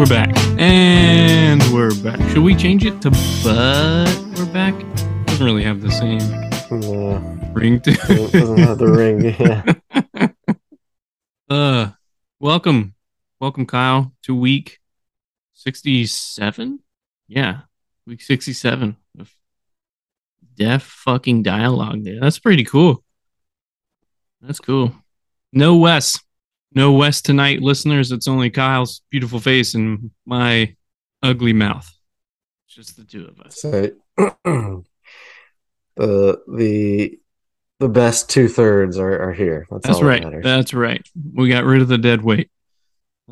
We're back. And we're back. Should we change it to but we're back? Doesn't really have the same Yeah, ring to it doesn't have the ring. Yeah. Uh welcome. Welcome, Kyle, to week sixty-seven? Yeah. Week sixty-seven of deaf fucking dialogue there. That's pretty cool. That's cool. No Wes. No Wes tonight, listeners. It's only Kyle's beautiful face and my ugly mouth. It's just the two of us. So the the the best two thirds are, are here. That's, That's all that right. matters. That's right. We got rid of the dead weight.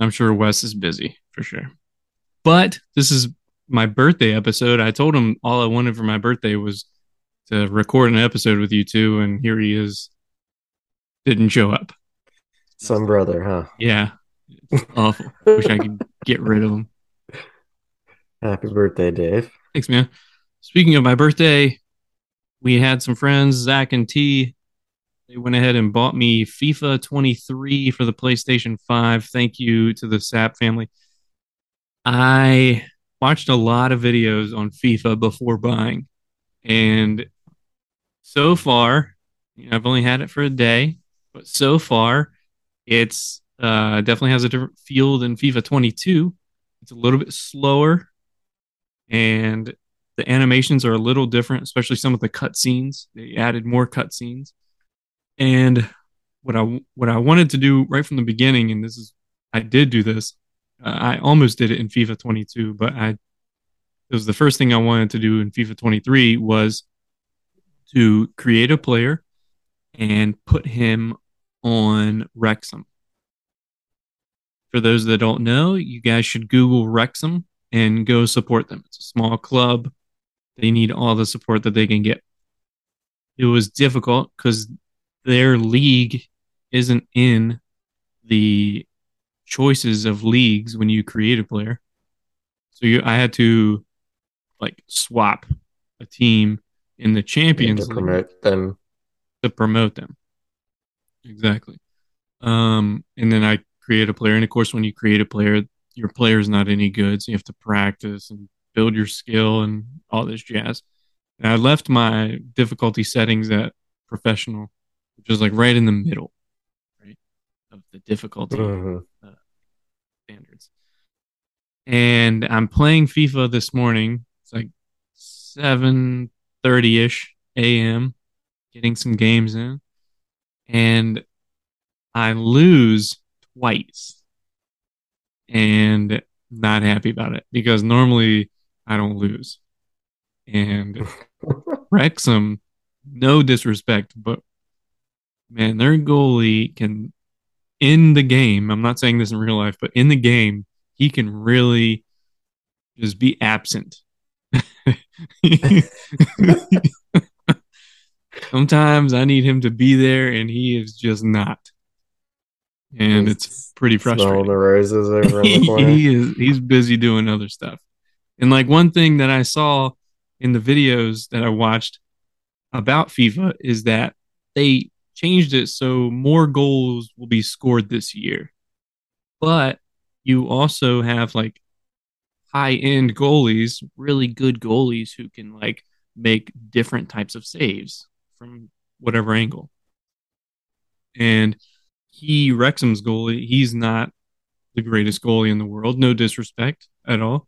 I'm sure Wes is busy for sure. But this is my birthday episode. I told him all I wanted for my birthday was to record an episode with you two, and here he is. Didn't show up. Some brother, huh? Yeah. Awful. Wish I could get rid of him. Happy birthday, Dave. Thanks, man. Speaking of my birthday, we had some friends, Zach and T. They went ahead and bought me FIFA 23 for the PlayStation 5. Thank you to the SAP family. I watched a lot of videos on FIFA before buying. And so far, you know, I've only had it for a day, but so far, it's uh, definitely has a different feel than FIFA 22. It's a little bit slower and the animations are a little different, especially some of the cutscenes. They added more cutscenes, and what I what I wanted to do right from the beginning, and this is I did do this. Uh, I almost did it in FIFA 22, but I it was the first thing I wanted to do in FIFA 23 was to create a player and put him on Wrexham. For those that don't know, you guys should Google Wrexham and go support them. It's a small club. They need all the support that they can get. It was difficult because their league isn't in the choices of leagues when you create a player. So you, I had to like swap a team in the Champions to League promote them. to promote them. Exactly. Um, and then I create a player, and of course, when you create a player, your player is not any good, so you have to practice and build your skill and all this jazz. And I left my difficulty settings at professional, which is like right in the middle, right, of the difficulty Mhm. standards. And I'm playing FIFA this morning. It's like 7:30 ish a.m. Getting some games in, and I lose twice, and not happy about it because normally I don't lose. And Wrexham, no disrespect, but man, their goalie can in the game. I'm not saying this in real life, but in the game, he can really just be absent. Sometimes I need him to be there, and he is just not. And it's pretty frustrating. the roses over in the corner. he is he's busy doing other stuff. And like one thing that I saw in the videos that I watched about FIFA is that they changed it so more goals will be scored this year. But you also have like high end goalies, really good goalies who can like make different types of saves from whatever angle. And he Wrexham's goalie, he's not the greatest goalie in the world. No disrespect at all.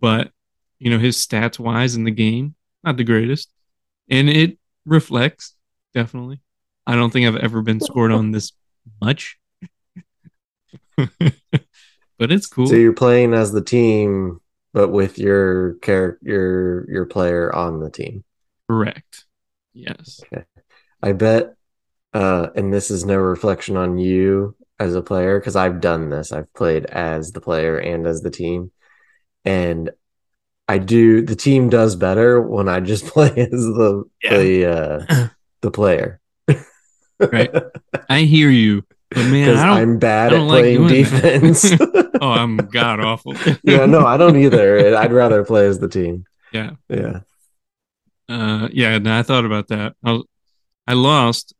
But, you know, his stats wise in the game, not the greatest. And it reflects, definitely. I don't think I've ever been scored on this much. but it's cool. So you're playing as the team, but with your character, your your player on the team. Correct. Yes. Okay. I bet, uh, and this is no reflection on you as a player because I've done this. I've played as the player and as the team, and I do. The team does better when I just play as the Yeah. the uh, the player. Right. I hear you. But man, I I'm bad at like playing defense. Oh, I'm god awful. yeah, no, I don't either. I'd rather play as the team. Yeah. Yeah. Uh, yeah, and I thought about that. I, was, I lost.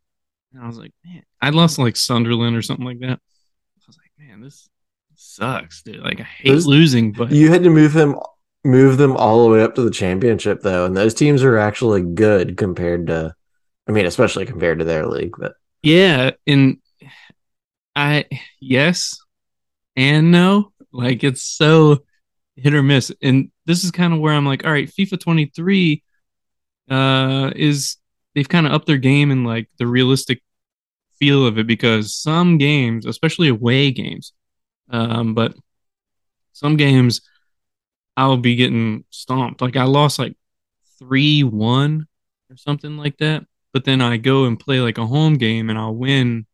And I was like, man, I lost like Sunderland or something like that. I was like, man, this sucks, dude. Like I hate those, losing, but you had to move him move them all the way up to the championship though, and those teams are actually good compared to I mean, especially compared to their league, but yeah, and I yes and no. Like it's so hit or miss. And this is kind of where I'm like, all right, FIFA 23 uh is they've kind of upped their game in like the realistic feel of it because some games, especially away games, um, but some games I'll be getting stomped. Like I lost like three one or something like that. But then I go and play like a home game and I'll win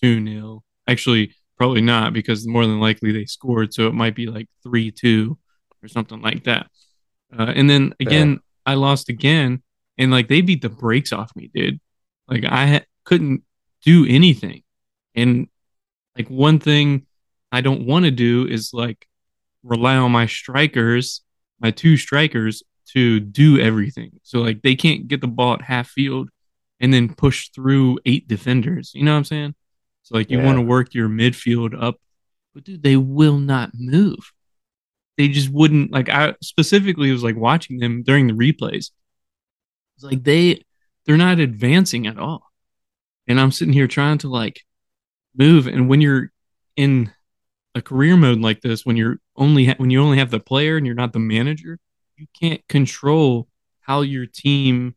two 0 Actually, probably not because more than likely they scored, so it might be like three two or something like that. Uh, and then again. I lost again, and like they beat the brakes off me, dude. Like I ha- couldn't do anything, and like one thing I don't want to do is like rely on my strikers, my two strikers, to do everything. So like they can't get the ball at half field and then push through eight defenders. You know what I'm saying? So like you yeah. want to work your midfield up, but dude, they will not move. They just wouldn't like I specifically was like watching them during the replays. It's like they they're not advancing at all. And I'm sitting here trying to like move and when you're in a career mode like this when you're only ha- when you only have the player and you're not the manager, you can't control how your team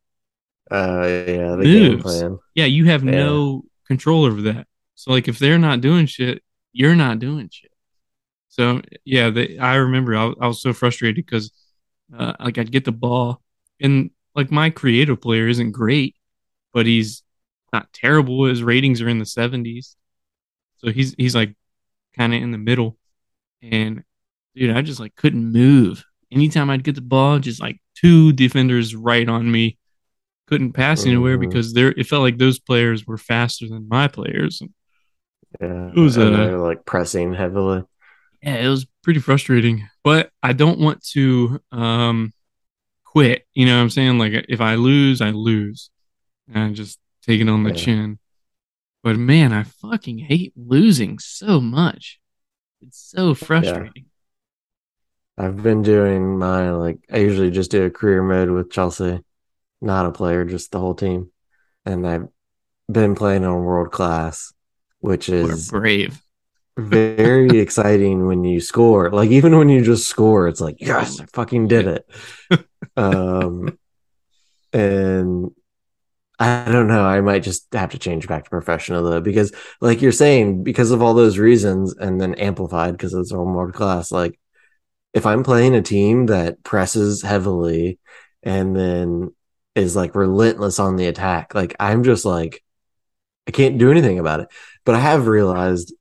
uh yeah the moves. game plan. Yeah, you have yeah. no control over that. So like if they're not doing shit, you're not doing shit. So yeah, they, I remember I, I was so frustrated because uh, like I'd get the ball and like my creative player isn't great, but he's not terrible. His ratings are in the 70s. So he's he's like kind of in the middle. And dude, I just like couldn't move. Anytime I'd get the ball, just like two defenders right on me. Couldn't pass mm-hmm. anywhere because there it felt like those players were faster than my players. And yeah, it was uh, like pressing heavily. Yeah, it was pretty frustrating. But I don't want to um quit. You know what I'm saying? Like if I lose, I lose. And just take it on the yeah. chin. But man, I fucking hate losing so much. It's so frustrating. Yeah. I've been doing my like I usually just do a career mode with Chelsea, not a player, just the whole team. And I've been playing on world class, which is We're brave. Very exciting when you score. Like even when you just score, it's like, yes, I fucking did it. um and I don't know. I might just have to change back to professional though, because like you're saying, because of all those reasons, and then amplified because it's all more class. Like if I'm playing a team that presses heavily and then is like relentless on the attack, like I'm just like I can't do anything about it. But I have realized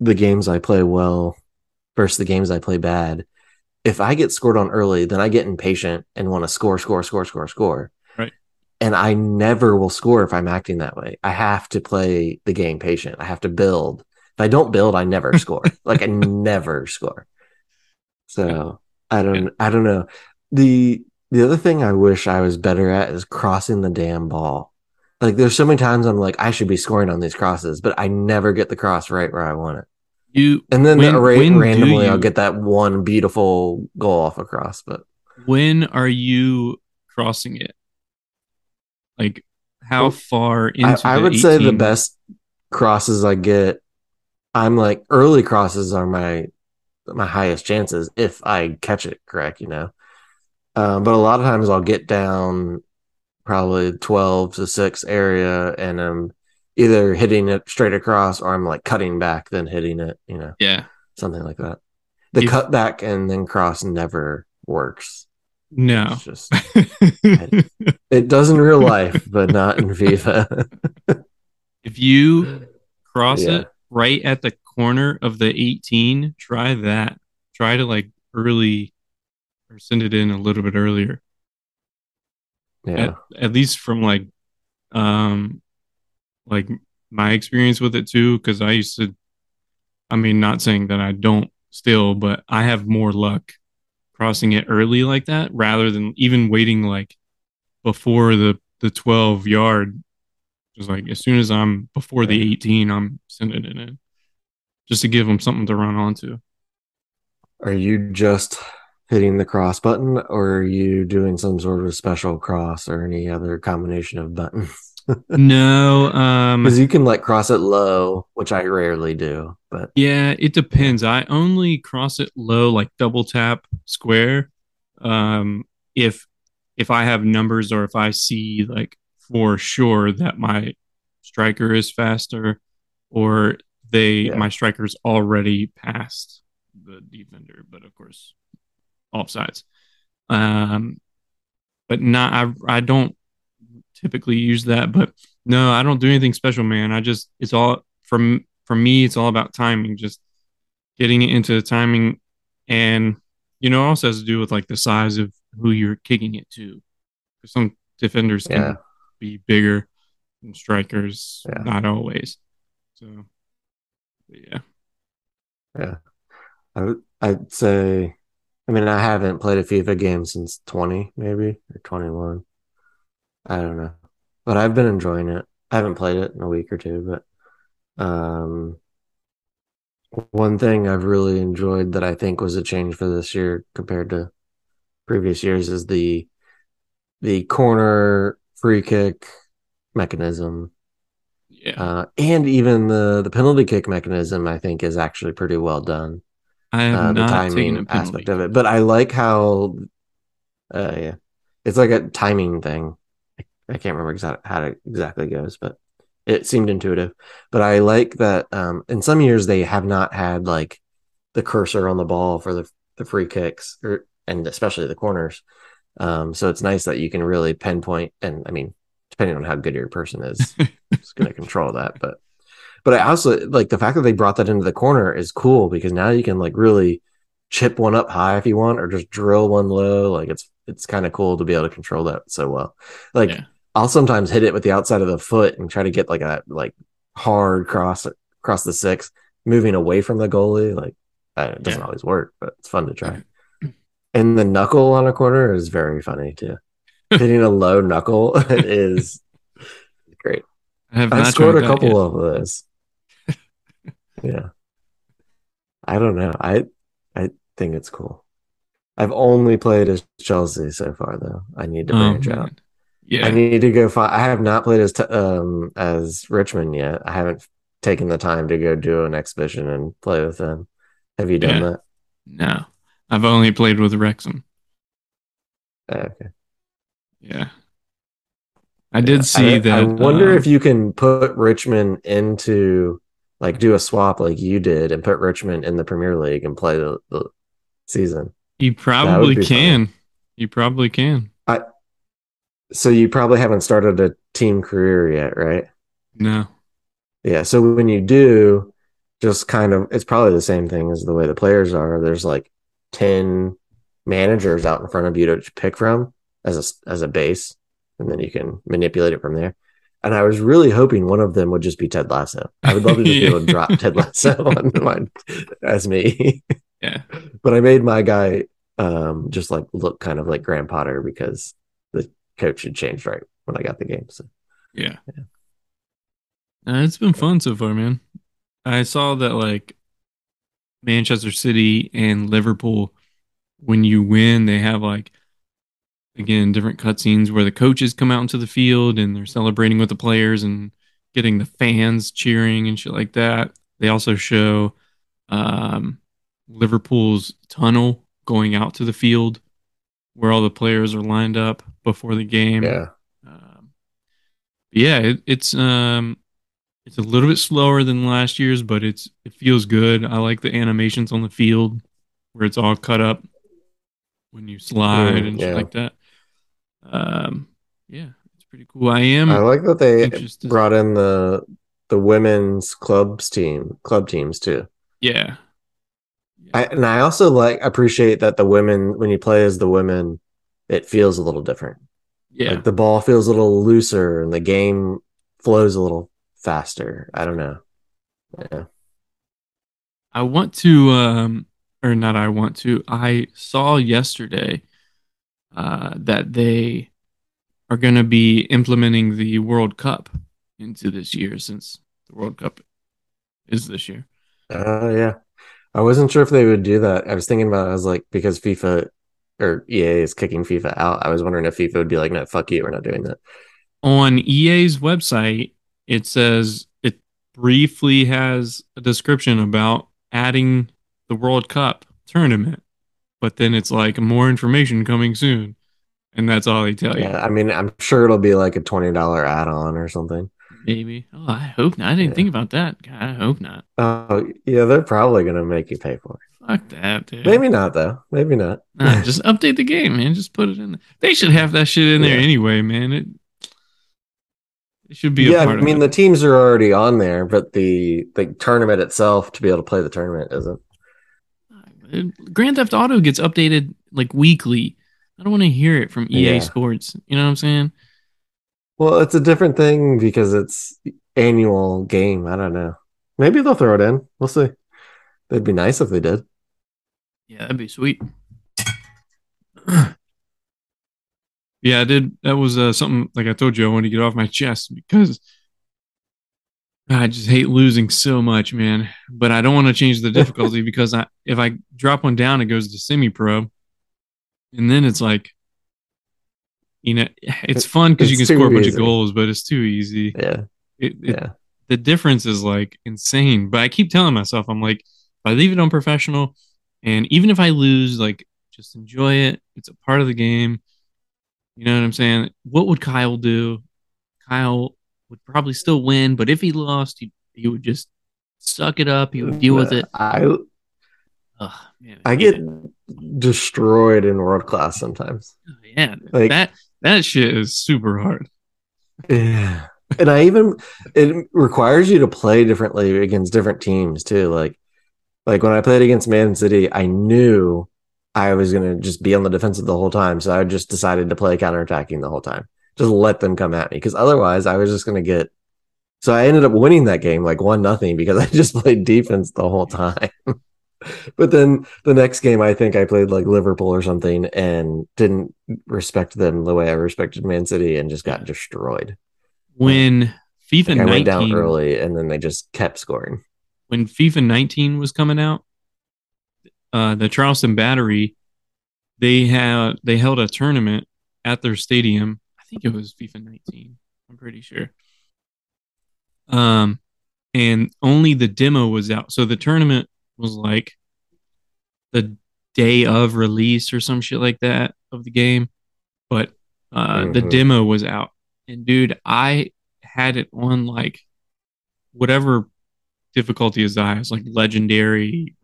the games I play well versus the games I play bad. If I get scored on early, then I get impatient and want to score, score, score, score, score Right. and I never will score if I'm acting that way. I have to play the game patient. I have to build. If I don't build, I never score. like I never score. So I don't I don't know. The the other thing I wish I was better at is crossing the damn ball. Like there's so many times I'm like I should be scoring on these crosses, but I never get the cross right where I want it. You and then when, the, when randomly I'll get that one beautiful goal off a cross. But when are you crossing it? Like how well, far into I, I would 18... say the best crosses I get, I'm like early crosses are my my highest chances if I catch it correct, you know. Um, but a lot of times I'll get down probably 12 to 6 area and I'm either hitting it straight across or I'm like cutting back then hitting it, you know. Yeah. Something like that. The if, cut back and then cross never works. No, it's just it does in real life, but not in FIFA. if you cross yeah. it right at the corner of the 18, try that. Try to like early or send it in a little bit earlier. Yeah. At, at least from like um like my experience with it too, because I used to I mean not saying that I don't still, but I have more luck crossing it early like that rather than even waiting like before the the 12 yard just like as soon as i'm before the 18 i'm sending it in just to give them something to run onto. Are you just hitting the cross button or are you doing some sort of special cross or any other combination of buttons? no, um because you can like cross it low, which I rarely do. But yeah, it depends. I only cross it low, like double tap square. Um, if if I have numbers or if I see like for sure that my striker is faster or they yeah. my striker's already past the defender, but of course offsides. Um, but not I I don't typically use that, but no, I don't do anything special, man. I just it's all from for me. It's all about timing, just getting it into the timing, and you know, also has to do with like the size of who you're kicking it to. Some defenders yeah. can be bigger than strikers, yeah. not always. So, yeah, yeah. I would I'd say. I mean, I haven't played a FIFA game since 20, maybe or 21. I don't know, but I've been enjoying it. I haven't played it in a week or two, but um, one thing I've really enjoyed that I think was a change for this year compared to previous years is the the corner free kick mechanism. Yeah. Uh, and even the the penalty kick mechanism I think is actually pretty well done. I have uh, the timing aspect of it, but I like how uh yeah. It's like a timing thing. I, I can't remember exactly how it exactly goes, but it seemed intuitive. But I like that um in some years they have not had like the cursor on the ball for the the free kicks or and especially the corners. Um, so it's nice that you can really pinpoint, and I mean, depending on how good your person is, it's going to control that. But, but I also like the fact that they brought that into the corner is cool because now you can like really chip one up high if you want, or just drill one low. Like it's it's kind of cool to be able to control that so well. Like yeah. I'll sometimes hit it with the outside of the foot and try to get like a like hard cross across the six, moving away from the goalie. Like it doesn't yeah. always work, but it's fun to try. Mm-hmm. And the knuckle on a corner is very funny too. Hitting a low knuckle is great. I, have I scored a couple of those. Yeah. I don't know. I I think it's cool. I've only played as Chelsea so far, though. I need to oh, branch oh, out. Yeah, I need to go. Find, I have not played as t- um as Richmond yet. I haven't taken the time to go do an exhibition and play with them. Have you done yeah. that? No. I've only played with Wrexham. Uh, okay. Yeah. I did see I, that. I wonder um, if you can put Richmond into like do a swap like you did and put Richmond in the Premier League and play the, the season. You probably can. Fun. You probably can. I so you probably haven't started a team career yet, right? No. Yeah. So when you do, just kind of it's probably the same thing as the way the players are. There's like 10 managers out in front of you to pick from as a, as a base, and then you can manipulate it from there. And I was really hoping one of them would just be Ted Lasso. I would love to just yeah. be able to drop Ted Lasso on mine as me. Yeah. But I made my guy um, just like look kind of like Graham Potter because the coach had changed right when I got the game. So yeah. yeah. Uh, it's been fun so far, man. I saw that like Manchester City and Liverpool, when you win, they have like again different cutscenes where the coaches come out into the field and they're celebrating with the players and getting the fans cheering and shit like that. They also show um, Liverpool's tunnel going out to the field where all the players are lined up before the game. Yeah. Um, yeah, it, it's um it's a little bit slower than last year's, but it's it feels good. I like the animations on the field where it's all cut up when you slide mm, and yeah. shit like that. Um, yeah, it's pretty cool. I am. I like that they brought in the the women's clubs team, club teams too. Yeah. yeah. I, and I also like appreciate that the women when you play as the women, it feels a little different. Yeah, like the ball feels a little looser and the game flows a little faster. I don't know. Yeah. I want to um or not I want to. I saw yesterday uh that they are going to be implementing the World Cup into this year since the World Cup is this year. Oh uh, yeah. I wasn't sure if they would do that. I was thinking about it, I was like, because FIFA or EA is kicking FIFA out, I was wondering if FIFA would be like, no, fuck you, we're not doing that. On EA's website, it says it briefly has a description about adding the World Cup tournament, but then it's like more information coming soon. And that's all they tell you. Yeah, I mean, I'm sure it'll be like a twenty dollar add on or something. Maybe. Oh, I hope not. I didn't yeah. think about that. God, I hope not. Oh, yeah, they're probably gonna make you pay for it. Fuck that, dude. Maybe not though. Maybe not. nah, just update the game, man. Just put it in. There. They should have that shit in there yeah. anyway, man. It, it should be. Yeah, I mean, the teams are already on there, but the the tournament itself to be able to play the tournament isn't. Grand Theft Auto gets updated like weekly. I don't want to hear it from EA yeah. Sports. You know what I'm saying? Well, it's a different thing because it's annual game. I don't know. Maybe they'll throw it in. We'll see. It'd be nice if they did. Yeah, that'd be sweet. yeah, I did. That was uh, something like I told you I wanted to get off my chest because I just hate losing so much, man. But I don't want to change the difficulty because I if I drop one down, it goes to semi pro, and then it's like you know, it's fun because you can score a bunch easy. of goals, but it's too easy. Yeah. It, it, yeah. The difference is like insane. But I keep telling myself, I'm like, if I leave it on professional, and even if I lose, like, just enjoy it. It's a part of the game. You know what I'm saying? What would Kyle do? Kyle would probably still win, but if he lost, he, he would just suck it up. He would deal with it. I, Ugh, man, I get destroyed in world class sometimes. Oh, yeah, like that that shit is super hard. Yeah. And I even it requires you to play differently against different teams too. Like like when I played against Man City, I knew I was gonna just be on the defensive the whole time. So I just decided to play counterattacking the whole time. Just let them come at me. Because otherwise I was just gonna get so I ended up winning that game like one nothing because I just played defense the whole time. but then the next game, I think I played like Liverpool or something and didn't respect them the way I respected Man City and just got destroyed. When FIFA like 19 went down early and then they just kept scoring. When FIFA 19 was coming out, uh, the Charleston Battery, they had they held a tournament at their stadium. I think it was FIFA 19. I'm pretty sure. Um, and only the demo was out. So the tournament was like the day of release or some shit like that of the game, but uh, mm-hmm. the demo was out. And dude, I had it on like whatever difficulty is the highest, like legendary.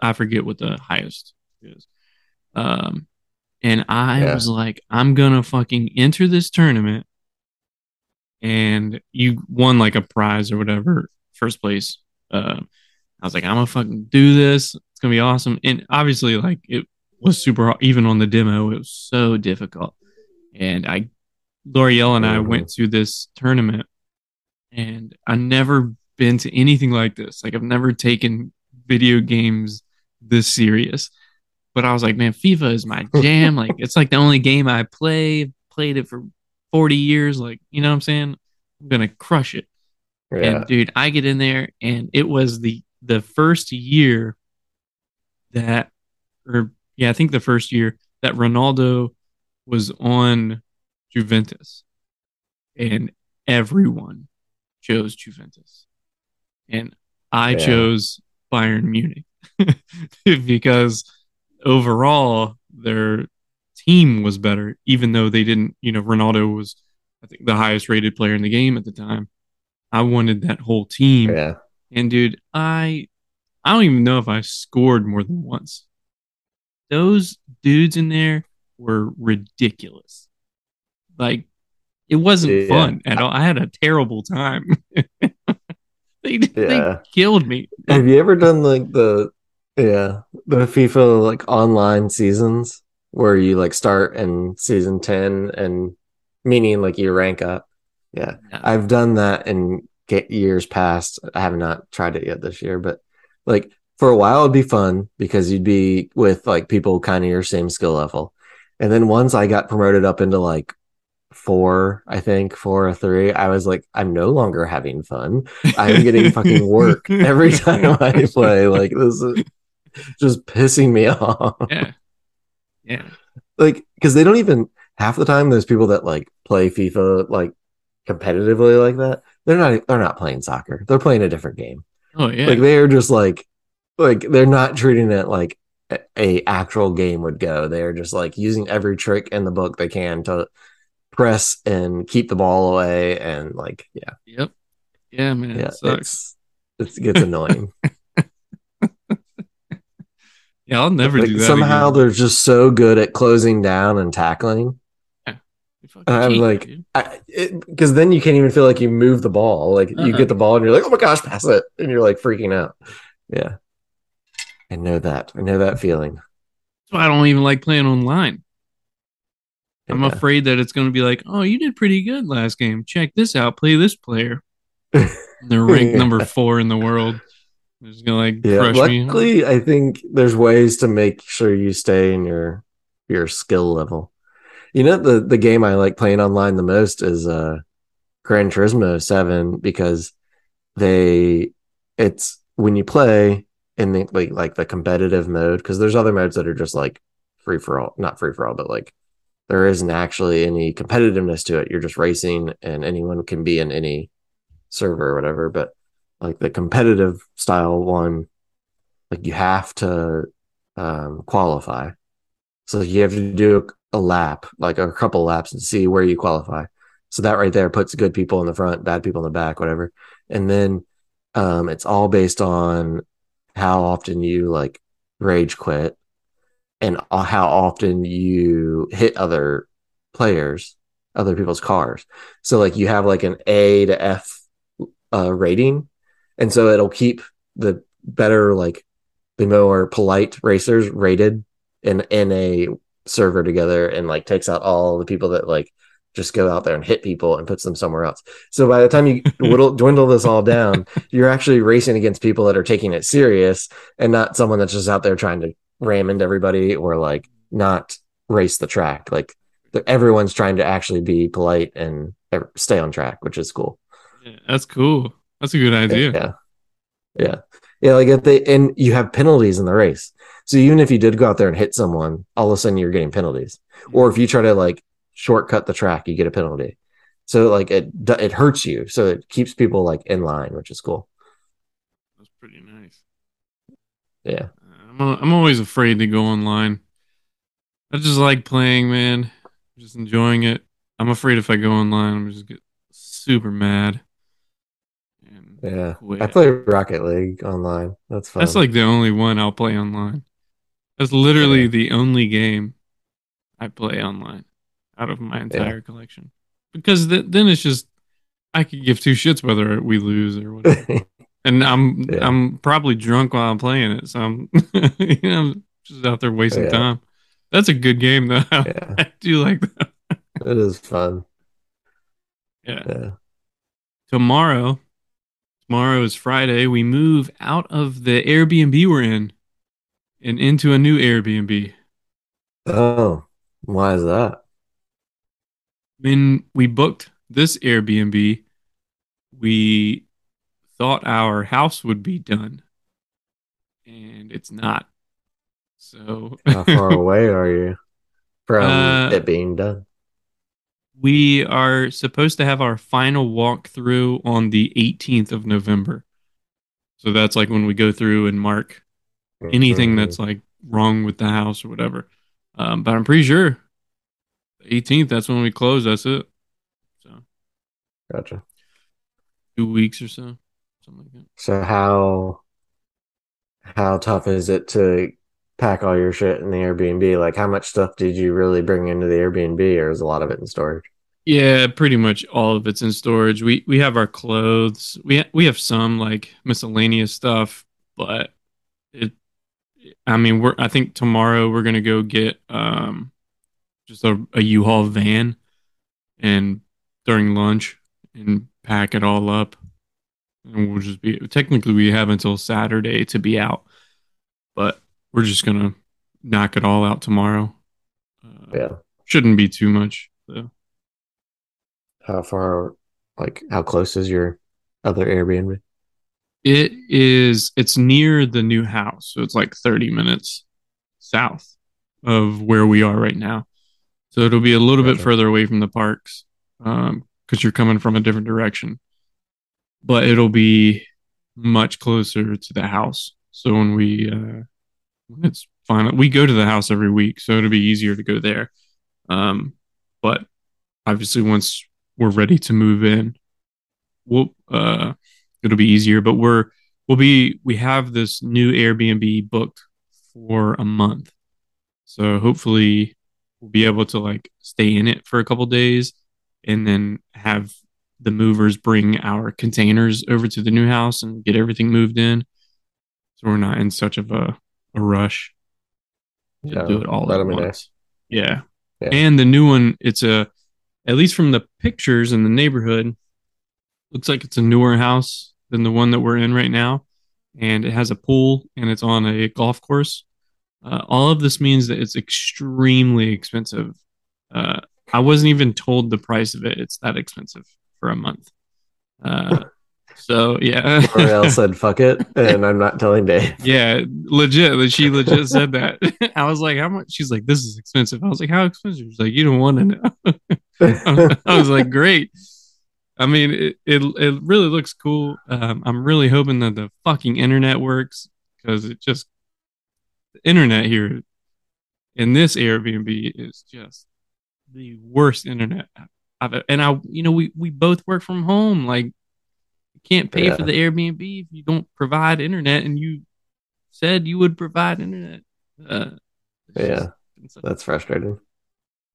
I forget what the highest is. Um, and I yeah. was like, I'm gonna fucking enter this tournament, and you won like a prize or whatever, first place. Uh, I was like, I'm gonna fucking do this. It's gonna be awesome. And obviously, like it was super. Even on the demo, it was so difficult. And I, L'Oreal and I went to this tournament, and I never been to anything like this. Like I've never taken video games this serious. But I was like, man, FIFA is my jam. like it's like the only game I play. Played it for 40 years. Like, you know what I'm saying? I'm gonna crush it. Yeah. And dude, I get in there and it was the the first year that, or yeah, I think the first year that Ronaldo was on Juventus, and everyone chose Juventus, and I yeah. chose Bayern Munich because overall their team was better, even though they didn't. You know, Ronaldo was, I think, the highest rated player in the game at the time. I wanted that whole team. Yeah. And dude, I I don't even know if I scored more than once. Those dudes in there were ridiculous. Like it wasn't yeah. fun at all. I had a terrible time. they yeah. they killed me. Have you ever done like the yeah, the FIFA like online seasons where you like start in season 10 and meaning like you rank up? Yeah. yeah. I've done that in years past. I have not tried it yet this year, but like for a while it'd be fun because you'd be with like people kind of your same skill level. And then once I got promoted up into like four, I think, four or three, I was like, I'm no longer having fun. I'm getting fucking work every time I play. Like this is just pissing me off. Yeah. Yeah. Like, because they don't even half the time there's people that like play FIFA like competitively like that. They're not they're not playing soccer. They're playing a different game. Oh yeah. Like they're just like like they're not treating it like a, a actual game would go. They're just like using every trick in the book they can to press and keep the ball away and like yeah. Yep. Yeah, man. Yeah. it sucks. It's it gets annoying. Yeah, I'll never Like, do that. somehow again. they're just so good at closing down and tackling. Fucking I'm like, because then you can't even feel like you move the ball. Like you Uh-uh. get the ball and you're like, oh my gosh, pass it, and you're like freaking out. Yeah, I know that. I know that feeling. So I don't even like playing online. I'm Yeah. afraid that it's going to be like, oh, you did pretty good last game. Check this out. Play this player. They're ranked Yeah. number four in the world. They're just going to like Yeah, crush me. luckily, I think there's ways to make sure you stay in your your skill level. You know, the the game I like playing online the most is uh Gran Turismo Seven because they it's when you play in the like like the competitive mode because there's other modes that are just like free for all, not free for all, but like there isn't actually any competitiveness to it. You're just racing, and anyone can be in any server or whatever. But like the competitive style one, like you have to um, qualify. So you have to do a lap, like a couple laps, and see where you qualify. So that right there puts good people in the front, bad people in the back, whatever. And then um, it's all based on how often you like rage quit and how often you hit other players, other people's cars. So like you have like an A to F uh, rating, and so it'll keep the better like the more polite racers rated in in a server together, and like takes out all the people that like just go out there and hit people and puts them somewhere else. So by the time you whittle, dwindle this all down, you're actually racing against people that are taking it serious and not someone that's just out there trying to ram into everybody or like not race the track. Like everyone's trying to actually be polite and er, stay on track, which is cool. Yeah, that's cool. That's a good idea. Yeah. Yeah. Yeah. Like if they, and you have penalties in the race. So even if you did go out there and hit someone, all of a sudden you're getting penalties. Or if you try to like shortcut the track, you get a penalty. So like it, it hurts you. So it keeps people like in line, which is cool. That's pretty nice. Yeah. Uh, I'm, a, I'm always afraid to go online. I just like playing, man. Just enjoying it. I'm afraid if I go online, I'm just get super mad. Yeah. quit. I play Rocket League online. That's fun. That's like the only one I'll play online. That's literally Yeah. the only game I play online out of my entire collection. Because th- then it's just I could give two shits whether we lose or whatever. and I'm Yeah. I'm probably drunk while I'm playing it, so I'm you know just out there wasting Yeah. time. That's a good game though. yeah. I do like that. It is fun. Yeah. Yeah. Tomorrow, tomorrow is Friday. We move out of the Airbnb we're in and into a new Airbnb. Oh, why is that? when we booked this Airbnb, we thought our house would be done, and it's not. So How far away are you from Uh, it being done? We are supposed to have our final walkthrough on the 18th of November. So that's like when we go through and mark anything that's like wrong with the house or whatever. Um, but I'm pretty sure the 18th. That's when we close. That's it. So gotcha. two weeks or so, something like that. So how how tough is it to pack all your shit in the Airbnb? Like, how much stuff did you really bring into the Airbnb, or is a lot of it in storage? Yeah, pretty much all of it's in storage. We we have our clothes. We ha- we have some like miscellaneous stuff, but it. I mean, we're. I think tomorrow we're gonna go get um, just a, a U-Haul van, and during lunch and pack it all up, and we'll just be. Technically, we have until Saturday to be out, but we're just gonna knock it all out tomorrow. Uh, Yeah, shouldn't be too much though. How far, like, how close is your other Airbnb? It is. It's near the new house, so it's like thirty minutes south of where we are right now. So it'll be a little bit further away from the parks because you're coming from a different direction. But it'll be much closer to the house. So when we uh, it's fine. we go to the house every week, so it'll be easier to go there. Um, but obviously, once we're ready to move in, we'll uh, it'll be easier. But we're we'll be we have this new Airbnb booked for a month, so hopefully we'll be able to like stay in it for a couple days and then have the movers bring our containers over to the new house and get everything moved in. So we're not in such of a, a rush to Yeah, do it all at once. Yeah. Yeah. And the new one, it's a at least from the pictures in the neighborhood, looks like it's a newer house than the one that we're in right now. And it has a pool and it's on a golf course. Uh, all of this means that it's extremely expensive. Uh, I wasn't even told the price of it. It's that expensive for a month. Uh, so yeah, L'Oreal said, fuck it. And I'm not telling Dave. yeah, legit. She legit said that. I was like, how much? She's like, this is expensive. I was like, how expensive? She's like, you don't want to know. I was like, great. I mean, it it, it really looks cool. Um, I'm really hoping that the fucking internet works because it just the internet here in this Airbnb is just the worst internet I've and I you know we we both work from home like you can't pay for the Airbnb if you don't provide internet and you said you would provide internet. Uh, Yeah. just- That's frustrating.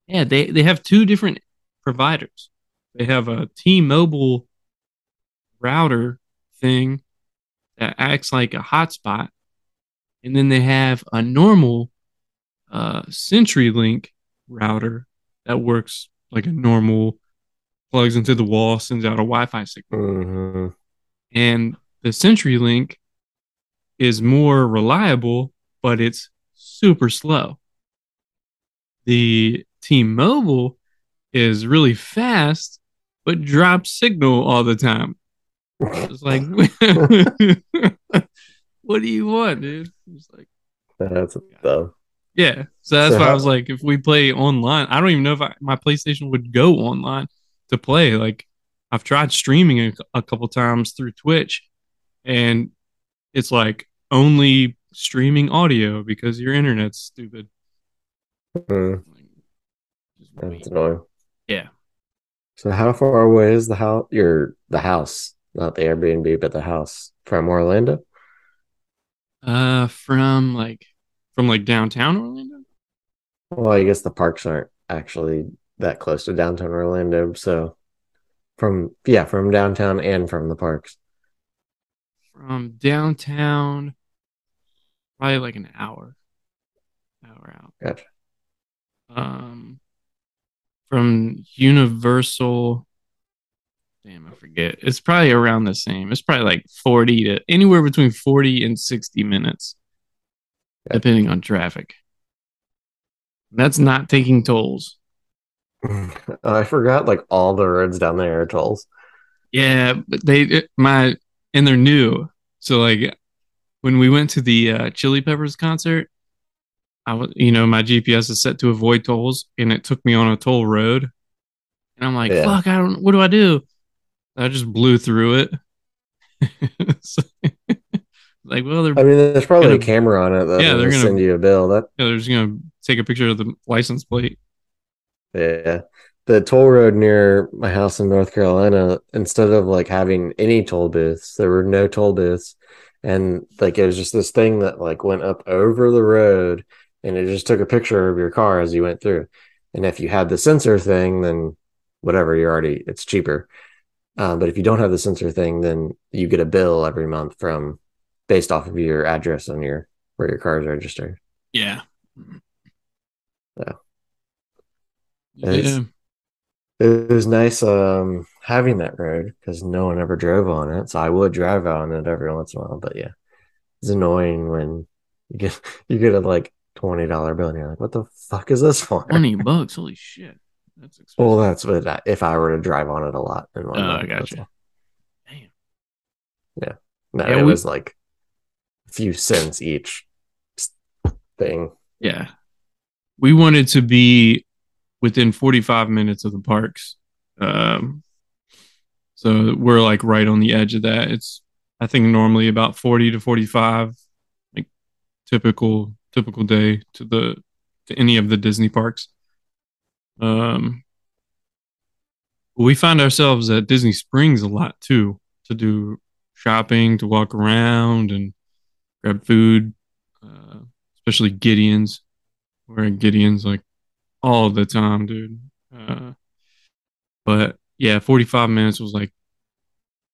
yeah, they they have two different providers. They have a T-Mobile router thing that acts like a hotspot, and then they have a normal uh, CenturyLink router that works like a normal, plugs into the wall, sends out a Wi-Fi signal, hmm and the CenturyLink is more reliable, but it's super slow. The T-Mobile is really fast, but drops signal all the time. It's like, what do you want, dude? It's like, That's dumb. yeah. So that's So why I was like, if we play online, I don't even know if I, my PlayStation would go online to play. Like, I've tried streaming a, a couple times through Twitch, and it's like only streaming audio because your internet's stupid. Mm, Like, just that's annoying. Yeah. So how far away is the house? Your the house, not the Airbnb, but the house from Orlando? Uh, from like from like downtown Orlando. Well, I guess the parks aren't actually that close to downtown Orlando. So from yeah, from downtown and from the parks. From downtown, probably like an hour, hour out. Gotcha. Um, from Universal, damn, I forget. It's probably around the same. It's probably like forty to anywhere between forty and sixty minutes, Yeah. depending on traffic. That's not taking tolls. I forgot like all the roads down there are tolls. Yeah, but they it- my and they're new. So like when we went to the uh, Chili Peppers concert, I was you know my GPS is set to avoid tolls, and it took me on a toll road, and I'm like, Yeah. fuck, I don't. What do I do? I just blew through it. Like, well, they're I mean, there's probably a Gonna- camera on it that Yeah, yeah, they're gonna- send you a bill. That yeah, they're just gonna take a picture of the license plate. Yeah. The toll road near my house in North Carolina, instead of like having any toll booths, there were no toll booths. And like it was just this thing that like went up over the road and it just took a picture of your car as you went through. And if you had the sensor thing, then whatever, you're already it's cheaper. Uh, but if you don't have the sensor thing, then you get a bill every month from based off of your address on your where your car is registered. Yeah. Yeah. Yeah. It was nice um having that road because no one ever drove on it. So I would drive on it every once in a while. But yeah, it's annoying when you get you get a like twenty dollar bill and you're like, what the fuck is this for? Twenty bucks. Holy shit. That's expensive. Well, that's what I, if I were to drive on it a lot. In Oh, I gotcha. all. Oh, I That's gotcha. all. Damn. Yeah. No, Yeah, it we was like a few cents each thing. yeah. We wanted to be within 45 minutes of the parks. Um, so we're like right on the edge of that. It's I think normally about 40 to 45, like typical typical day to the to any of the Disney parks. Um, we find ourselves at Disney Springs a lot too to do shopping, to walk around and grab food, uh, especially Gideon's. We're at Gideon's like all the time, dude. Uh, but yeah, 45 minutes was like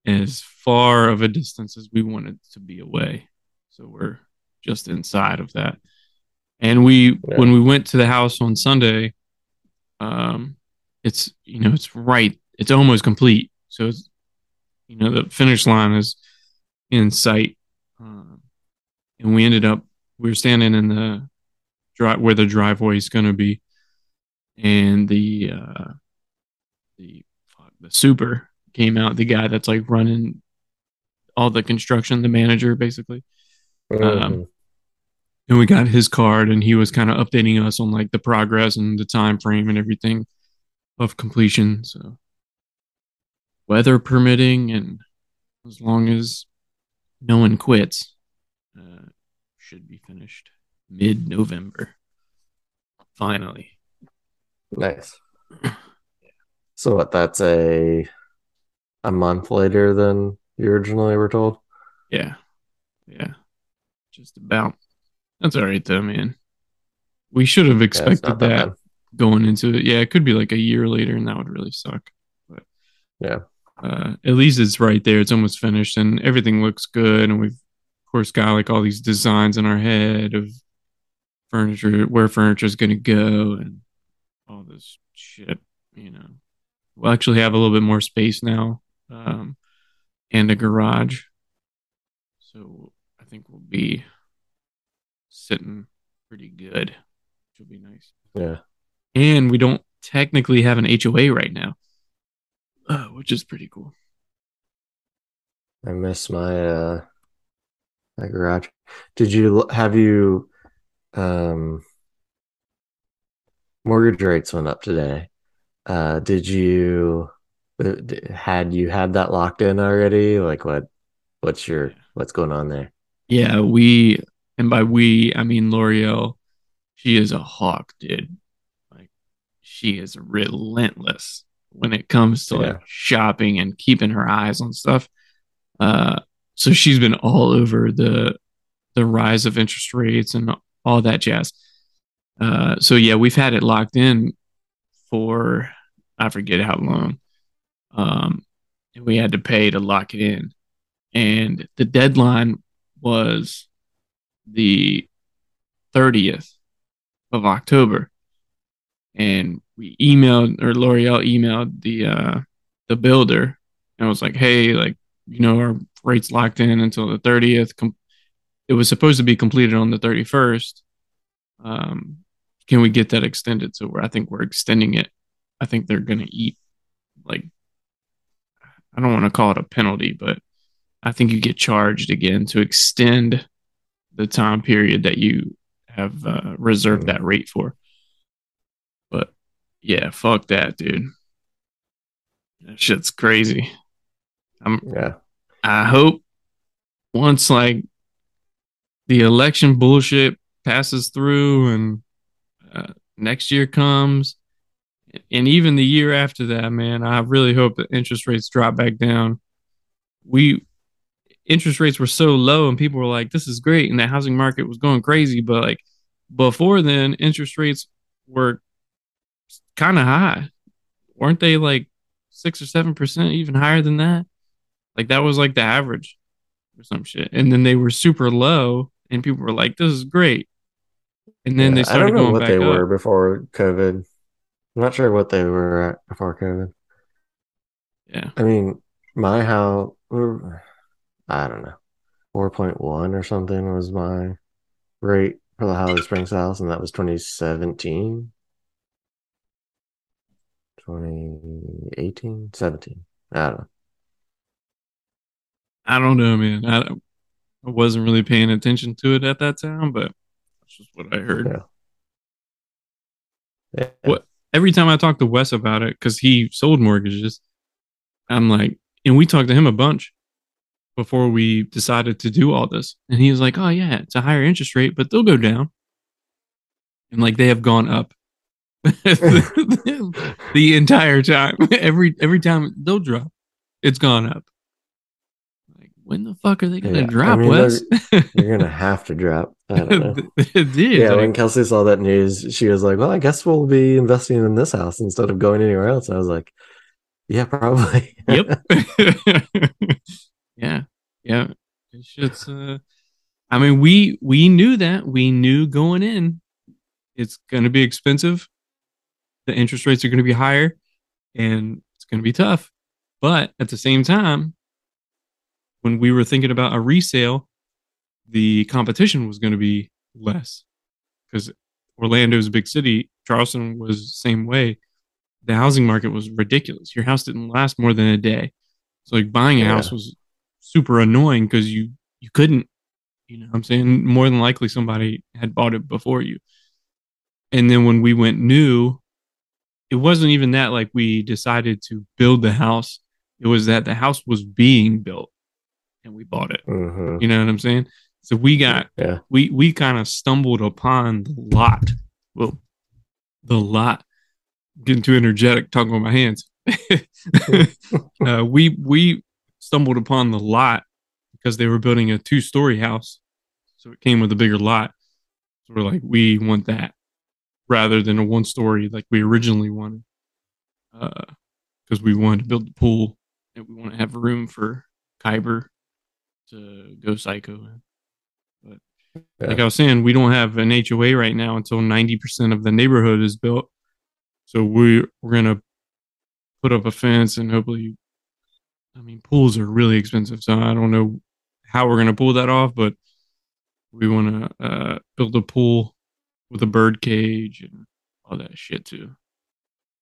as far of a distance as we wanted to be away. So we're just inside of that. And we, Yeah. when we went to the house on Sunday, um, it's, you know, it's right, it's almost complete. So it's, you know, the finish line is in sight. Um, and we ended up, we were standing in the drive where the driveway is going to be. And the, uh, the, fuck, the super came out, the guy that's like running all the construction, the manager basically. Mhm. and we got his card and he was kind of updating us on like the progress and the time frame and everything of completion so weather permitting and as long as no one quits uh, should be finished mid-november finally Nice. So what? That's a a month later than you originally were told. yeah yeah just about that's all right though man we should have expected not that, that going into it yeah it could be like a year later and that would really suck but Yeah. uh, at least it's right there. It's almost finished, and everything looks good. And we've, of course, got like all these designs in our head of furniture, where furniture is going to go, and all this shit. You know, we'll actually have a little bit more space now, um, and a garage. So I think we'll be sitting pretty good, which will be nice. Yeah. And we don't technically have an HOA right now, uh, which is pretty cool. I miss my uh my garage. Did you have you um mortgage rates went up today. Uh did you uh, had you had that locked in already? Like what what's your what's going on there? Yeah, we, and by we, I mean L'Oreal. She is a hawk, dude. Like, she is relentless when it comes to like shopping and keeping her eyes on stuff. Uh, so she's been all over the the rise of interest rates and all that jazz. Uh, so yeah, we've had it locked in for I forget how long. Um, and we had to pay to lock it in, and the deadline was the 30th of October. And we emailed or L'Oreal emailed the uh the builder and was like, hey, like, you know, our rates locked in until the 30th. Com- it was supposed to be completed on the 31st. Um, can we get that extended? So I think we're extending it. I think they're gonna eat like I don't want to call it a penalty, but I think you get charged again to extend the time period that you have uh, reserved Mm. that rate for. But yeah, fuck that, dude. That shit's crazy. I'm. Yeah. I hope once like the election bullshit passes through and uh, next year comes, and even the year after that, man, I really hope that interest rates drop back down. We interest rates were so low, and people were like, "This is great," and the housing market was going crazy. But like before then, interest rates were kind of high, weren't they? Like six or seven percent, even higher than that. Like that was like the average or some shit. And then they were super low, and people were like, "This is great." And then Yeah, they I don't know going what they up. were before COVID. I'm not sure what they were at before COVID. Yeah, I mean, my house, I don't know, 4.1 or something was my rate for the Holly Springs house, and that was 2017. 2018, 17. I don't know. I don't know, man. I, I wasn't really paying attention to it at that time, but that's just what I heard. Yeah. Yeah. What every time I talk to Wes about it, because he sold mortgages, I'm like, and we talked to him a bunch before we decided to do all this. And he was like, Oh yeah, it's a higher interest rate, but they'll go down. And like they have gone up the entire time. Every every time they'll drop, it's gone up. When the fuck are they gonna Yeah, I drop, mean, Wes? You're gonna have to drop. I don't know. did. Yeah, like, when Kelsey saw that news, she was like, "Well, I guess we'll be investing in this house instead of going anywhere else." I was like, "Yeah, probably." yep. yeah. Yeah. It's just uh I mean we we knew that. We knew going in it's gonna be expensive. The interest rates are gonna be higher and it's gonna be tough. But at the same time, when we were thinking about a resale, the competition was gonna be less. Because Orlando's a big city, Charleston was the same way the housing market was ridiculous. Your house didn't last more than a day. So like buying a Yeah. house was super annoying because you you couldn't, you know what I'm saying? More than likely somebody had bought it before you. And then when we went new, it wasn't even that like we decided to build the house. It was that the house was being built and we bought it. hmm You know what I'm saying? So we got Yeah. we we kind of stumbled upon the lot. Well, the lot. Getting too energetic talking with my hands. uh, we we stumbled upon the lot because they were building a two story house, so it came with a bigger lot. So we're like, we want that rather than a one story like we originally wanted, because we wanted to build the pool and we want to have room for Kyber to go psycho. But like I was saying, we don't have an HOA right now until ninety percent of the neighborhood is built. So we we're gonna put up a fence and hopefully, I mean, pools are really expensive, so I don't know how we're gonna pull that off, but we want to uh, build a pool with a bird cage and all that shit too.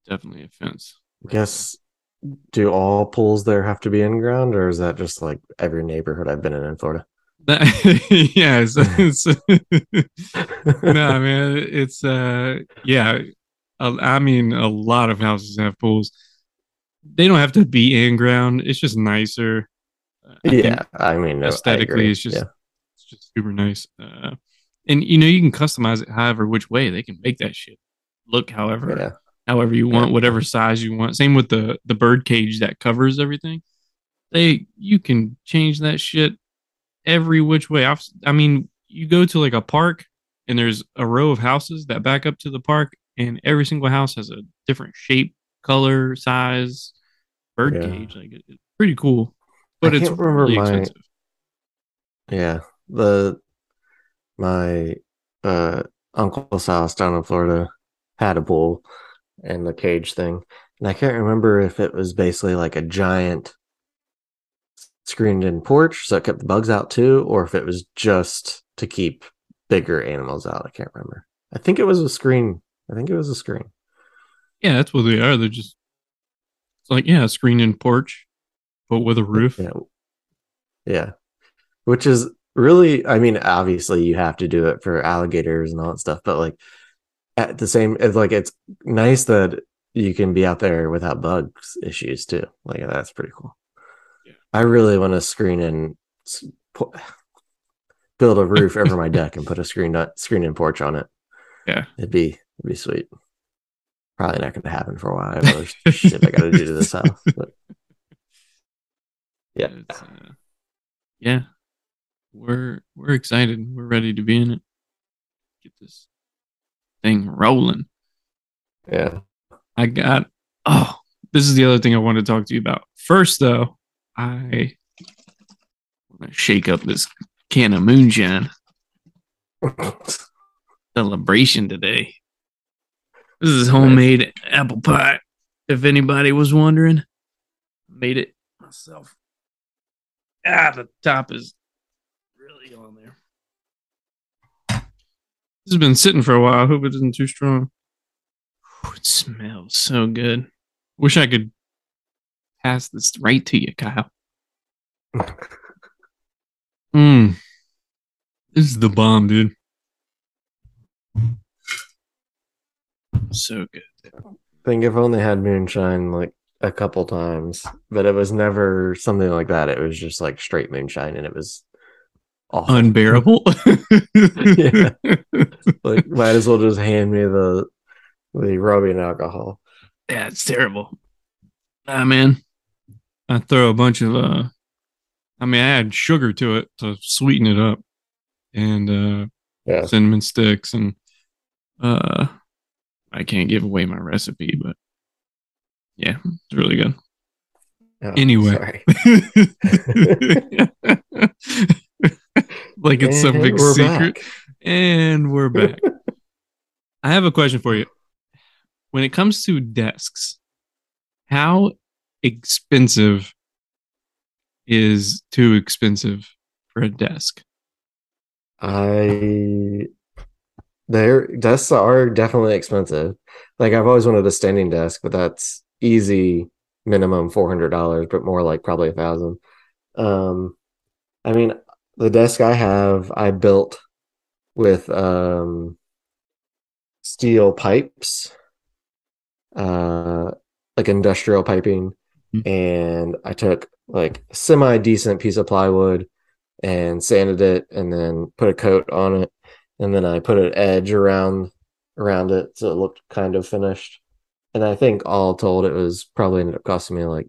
Definitely a fence. I guess. Do all pools there have to be in ground, or is that just like every neighborhood I've been in in Florida? That, yeah, it's, it's no man, it's uh yeah. I I mean, a lot of houses have pools. They don't have to be in ground. It's just nicer. Uh, I yeah, I mean, I aesthetically, agree. it's just yeah. it's just super nice. Uh, and you know, you can customize it however which way they can make that shit look however yeah. However you want, whatever size you want. Same with the the bird cage that covers everything. They you can change that shit every which way. I've, I mean, you go to like a park and there's a row of houses that back up to the park, and every single house has a different shape, color, size, bird Yeah. cage. Like it, it's pretty cool, but I it's really my- expensive. Yeah. The my uh uncle's house down in Florida had a pool and the cage thing. And I can't remember if it was basically like a giant screened in porch so it kept the bugs out too, or if it was just to keep bigger animals out. I can't remember. I think it was a screen. I think it was a screen. Yeah, that's what they are. They're just it's like yeah, a screen and porch, but with a roof. Yeah. Yeah. Which is really, I mean, obviously you have to do it for alligators and all that stuff, but like at the same, it's like it's nice that you can be out there without bugs issues too. Like that's pretty cool. Yeah. I really want to screen and build a roof over my deck and put a screen screen and porch on it. Yeah. It'd be it'd be sweet. Probably not going to happen for a while. I have shit I got to do to this house. But yeah. Uh, yeah. We're we're excited. We're ready to be in it. Get this thing rolling. Yeah. I got oh, this is the other thing I want to talk to you about. First though, I want to shake up this can of moonshine celebration today. This is homemade apple pie. If anybody was wondering, made it myself. Ah, the top is really on there. This has been sitting for a while. I hope it isn't too strong. Whew, It smells so good. Wish I could pass this right to you, Kyle. Mm. This is the bomb, dude. So good. I think I've only had moonshine like a couple times, but it was never something like that. It was just like straight moonshine, and it was Unbearable. Yeah. like, might as well just hand me the the rubbing alcohol. Yeah, it's terrible. Ah, man. I throw a bunch of uh I mean I add sugar to it to sweeten it up and uh Yeah, cinnamon sticks and uh I can't give away my recipe, but yeah, it's really good. Oh, Anyway. like it's some big secret. back. And we're back. I have a question for you. When it comes to desks, how expensive is too expensive for a desk? I their desks are definitely expensive. Like I've always wanted a standing desk, but that's easy minimum four hundred dollars, but more like probably a thousand. Um, I mean, the desk I have, I built with um steel pipes, uh, like industrial piping, Mhm. and I took like semi decent piece of plywood and sanded it and then put a coat on it and then I put an edge around around it so it looked kind of finished. And I think all told it was probably ended up costing me like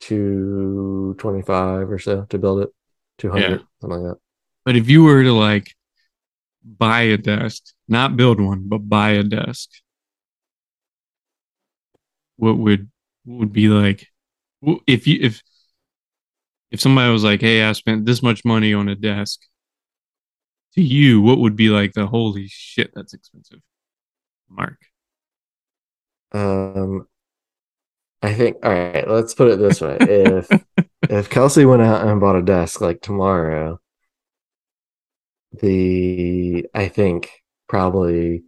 two twenty five or so to build it. Two hundred, Yeah. something like that. But if you were to like buy a desk, not build one, but buy a desk, what would what would be like if you if if somebody was like, "Hey, I spent this much money on a desk," to you, what would be like the holy shit? That's expensive, Mark. Um I think all right, let's put it this way. If if Kelsey went out and bought a desk like tomorrow, the I think probably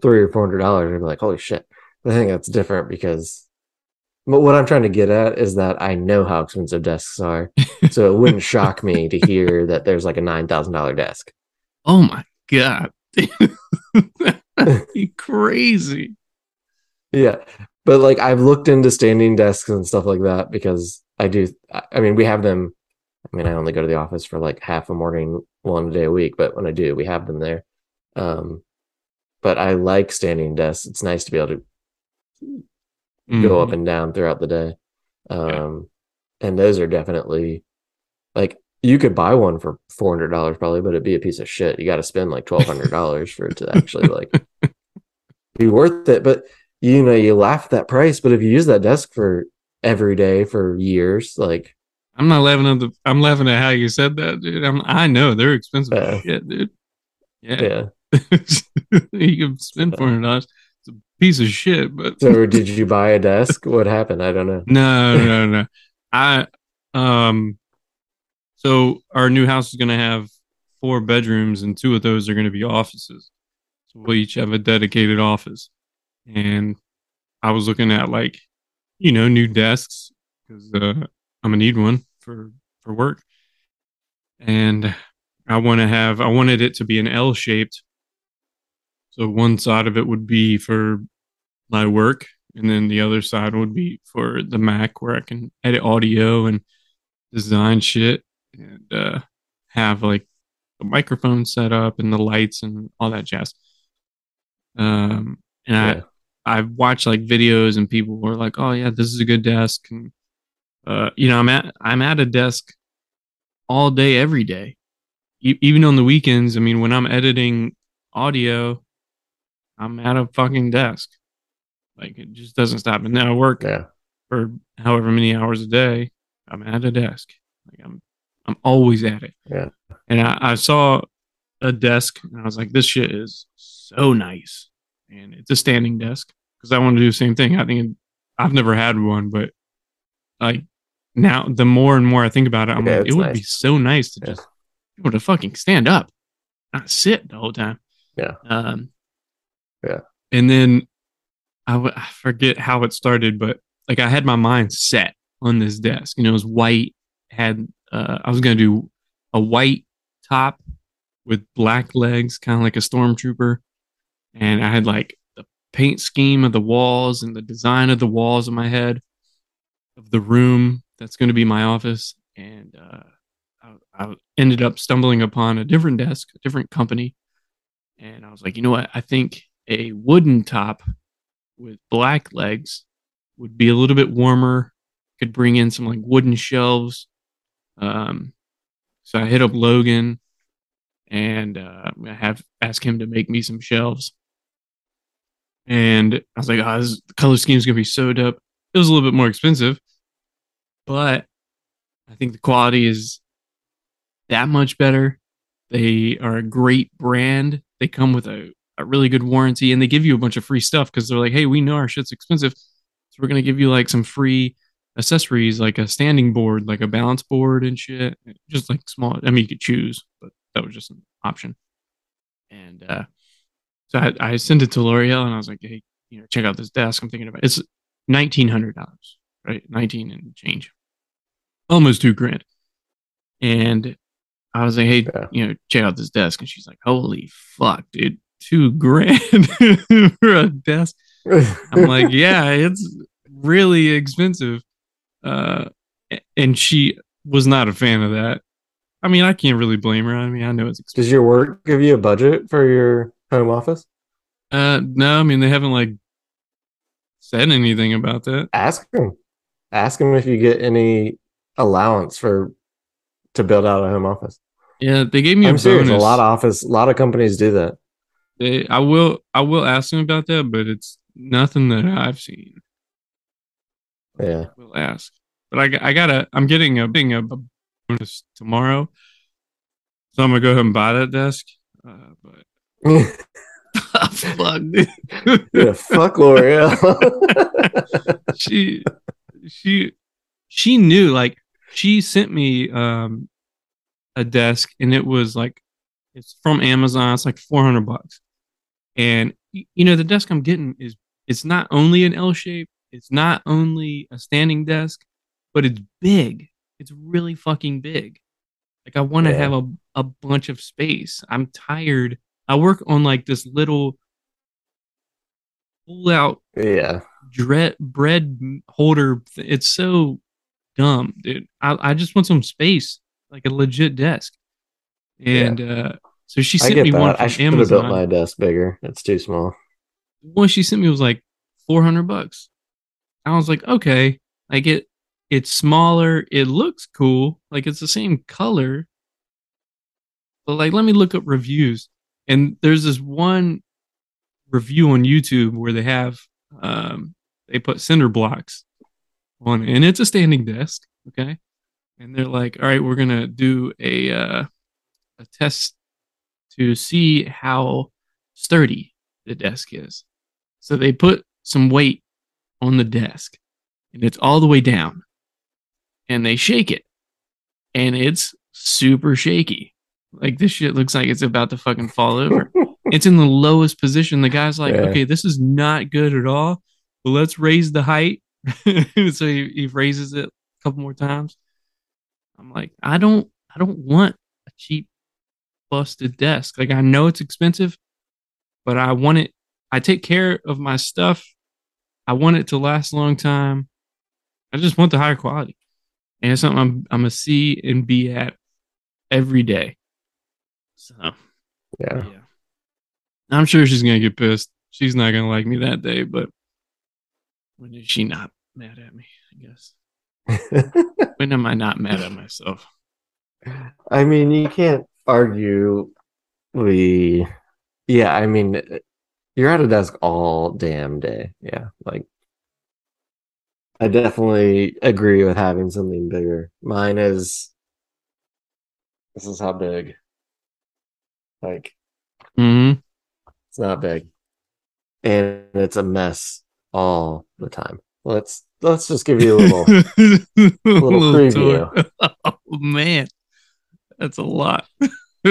three or four hundred dollars. I'd be like, holy shit. I think that's different because but what I'm trying to get at is that I know how expensive desks are. So it wouldn't shock me to hear that there's like a nine thousand dollar desk. Oh my god, crazy. Yeah. But like I've looked into standing desks and stuff like that because I do I mean we have them I mean I only go to the office for like half a morning one day a week, but when I do we have them there. Um but I like standing desks. It's nice to be able to go up and down throughout the day. Um and those are definitely like you could buy one for four hundred dollars probably, but it'd be a piece of shit. You gotta spend like twelve hundred dollars for it to actually like be worth it. But you know, you laugh at that price, but if you use that desk for every day for years, like I'm not laughing at the. I'm laughing at how you said that, dude. I'm, I know they're expensive Yeah. shit, dude. Yeah, yeah. you can spend four hundred dollars. It's a piece of shit, but So did you buy a desk? What happened? I don't know. no, no, no. I um. So our new house is gonna have four bedrooms, and two of those are gonna be offices. So we'll each have a dedicated office. And I was looking at like, you know, new desks because uh, I'm gonna need one for for work. And I want to have. I wanted it to be an L shaped. So one side of it would be for my work, and then the other side would be for the Mac where I can edit audio and design shit and uh, have like the microphone set up and the lights and all that jazz. Um, and Yeah. I I've watched like videos and people were like, "Oh yeah, this is a good desk," and uh, you know, I'm at I'm at a desk all day, every day, e- even on the weekends. I mean, when I'm editing audio, I'm at a fucking desk. Like it just doesn't stop. And then I work Yeah. for however many hours a day. I'm at a desk. Like I'm I'm always at it. Yeah. And I, I saw a desk and I was like, this shit is so nice. And it's a standing desk because I want to do the same thing. I think I've never had one, but like now the more and more I think about it, I'm Yeah, like, it would nice. be so nice to Yeah. just be able to fucking stand up, not sit the whole time. Yeah. Um, Yeah. And then I, w- I forget how it started, but like I had my mind set on this desk, and it was white. Had uh, I was gonna do a white top with black legs, kind of like a stormtrooper, and I had like the paint scheme of the walls and the design of the walls in my head of the room that's going to be my office, and uh, I, I ended up stumbling upon a different desk, a different company, and I was like, you know what? I think a wooden top with black legs would be a little bit warmer. Could bring in some like wooden shelves. Um, so I hit up Logan and uh, I have asked him to make me some shelves. And I was like, oh, this the color scheme is gonna be so dope. It was a little bit more expensive, but I think the quality is that much better. They are a great brand. They come with a, a really good warranty and they give you a bunch of free stuff because they're like, hey, we know our shit's expensive. So we're gonna give you like some free accessories like a standing board, like a balance board and shit. Just like small. I mean, you could choose, but that was just an option. And uh, so I, I sent it to L'Oreal and I was like, hey, you know, check out this desk. I'm thinking about it. it's nineteen hundred dollars, right? Nineteen and change, almost two grand. And I was like, hey, yeah. you know, check out this desk. And she's like, holy fuck, dude, two grand for a desk. I'm like, yeah, it's really expensive. Uh, and she was not a fan of that. I mean, I can't really blame her. I mean, I know it's expensive. Does your work give you a budget for your home office? Uh, no, I mean, they haven't like said anything about that. Ask them. Ask them if you get any allowance for to build out a home office. Yeah, they gave me I'm a serious. bonus. A lot of office, a lot of companies do that. They, I will, I will ask them about that, but it's nothing that I've seen. Yeah, we'll ask. But I, I gotta, I'm getting a, being a bonus tomorrow, so I'm gonna go ahead and buy that desk. Uh, but fuck, yeah, fuck L'Oreal. she, she, she knew. Like, she sent me um a desk, and it was like, it's from Amazon. It's like 400 bucks, and you know the desk I'm getting is it's not only an L shape, it's not only a standing desk, but it's big. It's really fucking big. Like I want to yeah. have a, a bunch of space. I'm tired. I work on like this little pull out yeah dread bread holder. It's so dumb, dude. I, I just want some space, like a legit desk. And yeah. uh so she sent me that. one from I should Amazon. have built my desk bigger. It's too small. One she sent me was like 400 bucks. I was like, okay, I get it's smaller. It looks cool. Like it's the same color. But like, let me look up reviews. And there's this one review on YouTube where they have, um, they put cinder blocks on it, and it's a standing desk. Okay. And they're like, all right, we're to do a, uh, a test to see how sturdy the desk is. So they put some weight on the desk and it's all the way down and they shake it and it's super shaky. Like this shit looks like it's about to fucking fall over. it's in the lowest position. The guy's like, yeah. okay, this is not good at all. But let's raise the height. so he, he raises it a couple more times. I'm like, I don't I don't want a cheap busted desk. Like I know it's expensive, but I want it I take care of my stuff I want it to last a long time. I just want the higher quality. And it's something I'm I'm a C and B at every day. So yeah. yeah. I'm sure she's gonna get pissed. She's not gonna like me that day, but when is she not mad at me, I guess. when am I not mad at myself? I mean, you can't argue the yeah, I mean you're at a desk all damn day. Yeah. Like I definitely agree with having something bigger. Mine is this is how big. Like mm-hmm. it's not big. And it's a mess all the time. Let's let's just give you a little little preview. oh man. That's a lot.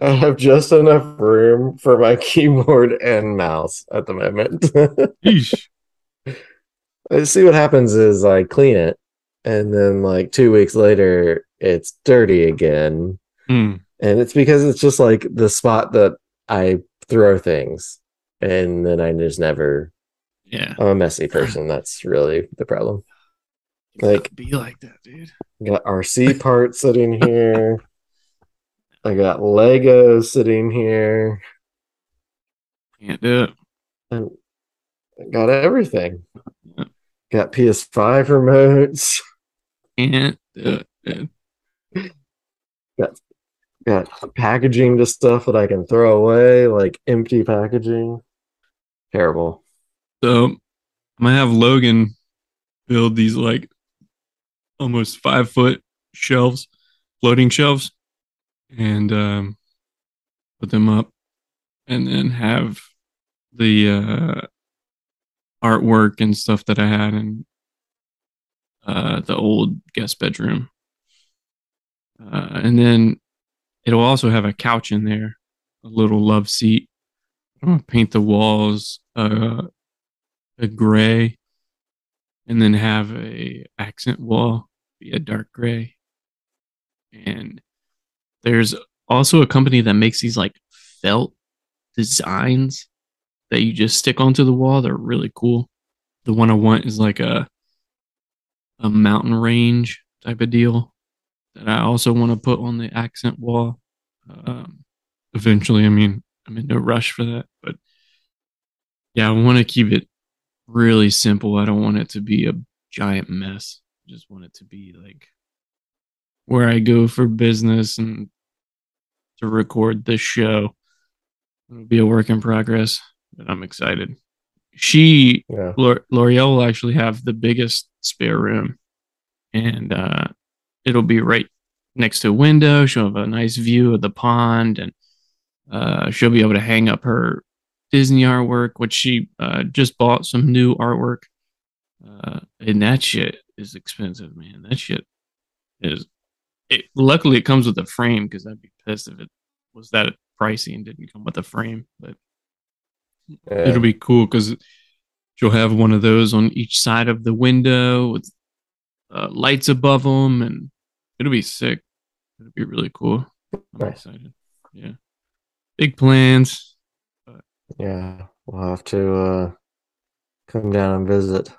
I have just enough room for my keyboard and mouse at the moment. I see what happens is I clean it, and then like two weeks later, it's dirty again. Hmm. And it's because it's just like the spot that I throw things, and then I just never. Yeah. I'm a messy person. That's really the problem. Like be like that, dude. got RC parts sitting here. I got Lego sitting here. Can't do it. And I got everything. Yeah. Got PS5 remotes. Can't do it. dude. Got packaging to stuff that I can throw away, like empty packaging. Terrible. So I'm gonna have Logan build these like almost five foot shelves, floating shelves, and um, put them up, and then have the uh, artwork and stuff that I had in uh, the old guest bedroom, uh, and then it'll also have a couch in there, a little love seat. I'm gonna paint the walls uh, a gray, and then have a accent wall be a dark gray. And there's also a company that makes these like felt designs that you just stick onto the wall. They're really cool. The one I want is like a a mountain range type of deal that I also want to put on the accent wall. Um, eventually, I mean, I'm in no rush for that, but yeah, I want to keep it really simple. I don't want it to be a giant mess. I just want it to be like where I go for business and to record this show. It'll be a work in progress, but I'm excited. She Yeah. L'Oreal will actually have the biggest spare room, and uh, it'll be right next to a window. She'll have a nice view of the pond, and uh, she'll be able to hang up her Disney artwork, which she uh, just bought some new artwork. Uh, and that shit is expensive, man. That shit is. It, luckily, it comes with a frame because I'd be pissed if it was that pricey and didn't come with a frame. But Yeah. it'll be cool because she'll have one of those on each side of the window with uh, lights above them, and it'll be sick. It'll be really cool. I'm Nice. excited. Yeah, big plans. Yeah. We'll have to uh come down and visit.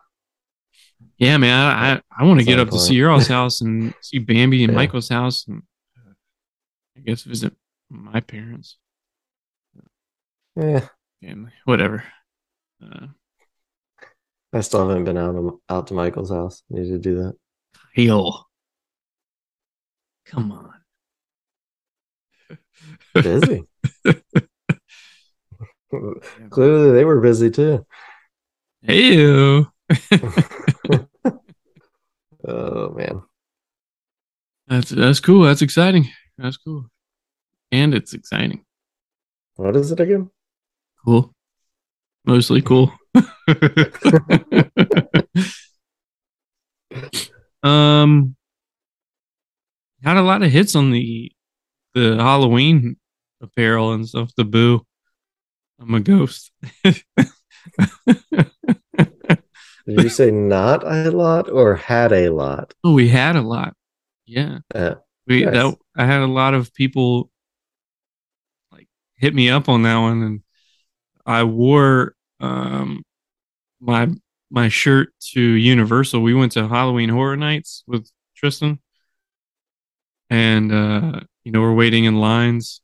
Yeah, man, I I, I want to get up to see your all's house and see Bambi and Yeah. Michael's house, and uh, I guess visit my parents. Yeah. Family, whatever. Uh, I still haven't been out of, out to Michael's house. Need to do that. Kyle, come on. Busy. Clearly they were busy too. Ew. Oh man. That's that's cool. That's exciting. That's cool. And it's exciting. What is it again? Cool. Mostly cool. um had a lot of hits on the the Halloween apparel and stuff. The boo. I'm a ghost. Did you say not a lot or had a lot? oh, we had a lot. Yeah. Uh, We Nice. that I had a lot of people like hit me up on that one, and I wore um my my shirt to Universal. We went to Halloween Horror Nights with Tristan, and uh, you know we're waiting in lines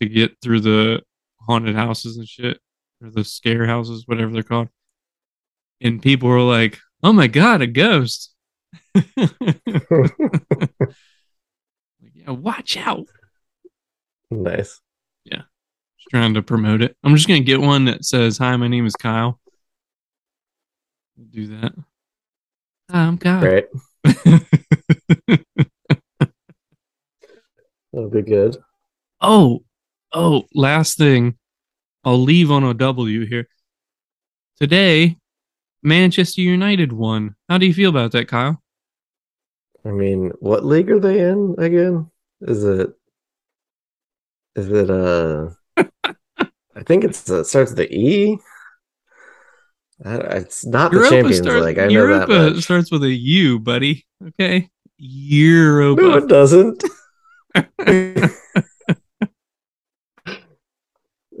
to get through the haunted houses and shit, or the scare houses, whatever they're called. And people were like, "Oh my god, a ghost!" Yeah, watch out. nice. Yeah, just trying to promote it. I'm just gonna get one that says, "Hi, my name is Kyle." We'll do that. Hi, I'm Kyle. Great. That'll be good. oh, oh, last thing. I'll leave on a W here. Today, Manchester United won. How do you feel about that, Kyle? I mean, what league are they in again? Is it Is it uh? I think it's uh, starts with the E. Uh, It's not the Europa Champions starts, League. I know Europa that much. starts with a U, buddy. Okay, Europa. No, it doesn't.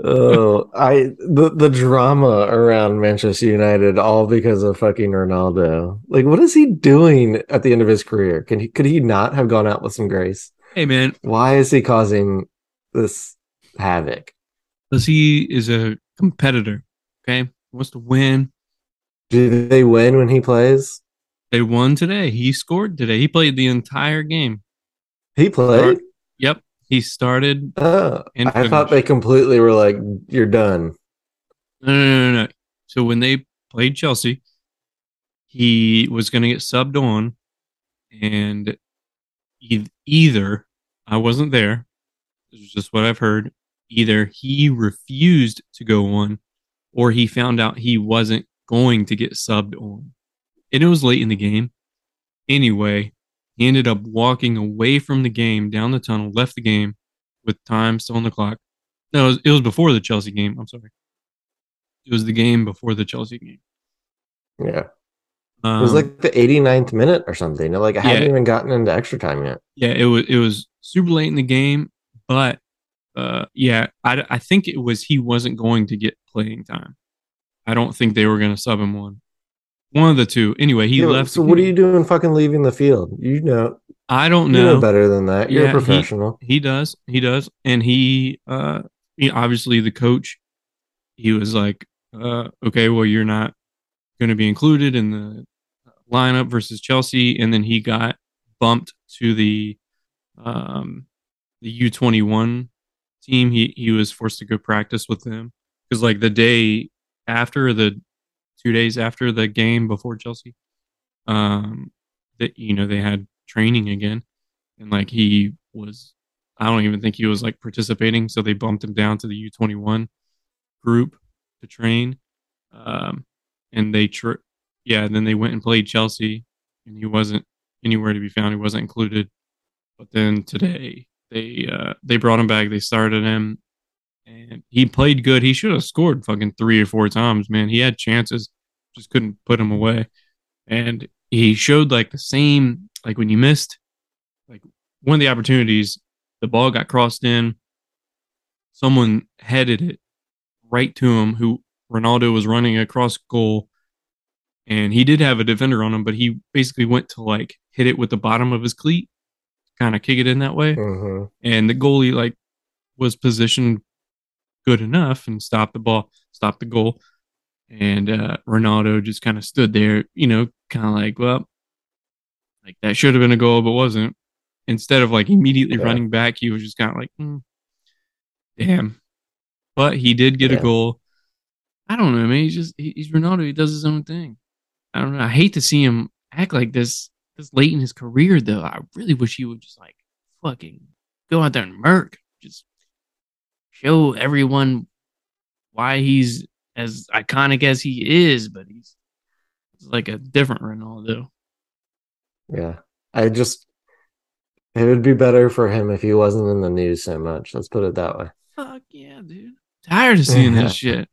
oh, I the the drama around Manchester United all because of fucking Ronaldo. Like, what is he doing at the end of his career? Can he could he not have gone out with some grace? hey man, Why is he causing this havoc? because he is a competitor. Okay, he wants to win. Do they win when he plays? They won today. He scored today. He played the entire game. He played. Yep, he started. Oh, I thought they completely were like, "You're done." No, no, no, no. So when they played Chelsea, he was going to get subbed on, and either I wasn't there. This is just what I've heard. Either he refused to go on, or he found out he wasn't going to get subbed on, and it was late in the game. Anyway, he ended up walking away from the game down the tunnel, left the game with time still on the clock. No, it was, it was before the Chelsea game. I'm sorry. It was the game before the Chelsea game. Yeah, Um, it was like the 89th minute or something. Like I hadn't even gotten into extra time yet. yeah, it was it was super late in the game, but uh, yeah, I, I think it was he wasn't going to get playing time. I don't think they were going to sub him one. One of the two. Anyway, he Yeah, left. So what are you doing? Fucking leaving the field? You know, I don't know. you know. better than that. You're Yeah, a he- professional. He does. He does. And he, uh, he, obviously the coach, he was like, uh, okay, well, you're not going to be included in the lineup versus Chelsea. And then he got bumped to the, um, the U21 team. He, he was forced to go practice with them because like the day after the two days after the game before Chelsea, um, that, you know, they had training again and like he was I don't even think he was like participating, so they bumped him down to the U21 group to train. Um, and they tr- yeah, and then they went and played Chelsea and he wasn't anywhere to be found. He wasn't included. But then today they uh they brought him back, they started him and he played good. He should have scored fucking 3 or 4 times, man. He had chances, just couldn't put him away. And he showed like the same like when you missed like one of the opportunities, the ball got crossed in. Someone headed it right to him. Who Ronaldo was running across goal, and he did have a defender on him, but he basically went to like hit it with the bottom of his cleat, kind of kick it in that way, Mhm. and the goalie like was positioned good enough and stopped the ball, stopped the goal, and uh, Ronaldo just kind of stood there, you know, kind of like, well, like that should have been a goal, but wasn't. Instead of like immediately Yeah. running back, he was just kind of like, hmm, damn. But he did get Yeah. a goal. I don't know, man. He's just he- he's Ronaldo. He does his own thing. I don't know. I hate to see him act like this this late in his career, though. I really wish he would just like fucking go out there and murk. Just show everyone why he's as iconic as he is, but he's, he's like a different Ronaldo. Yeah, I just it would be better for him if he wasn't in the news so much. Let's put it that way. Fuck yeah, dude. Tired of seeing Yeah. this shit.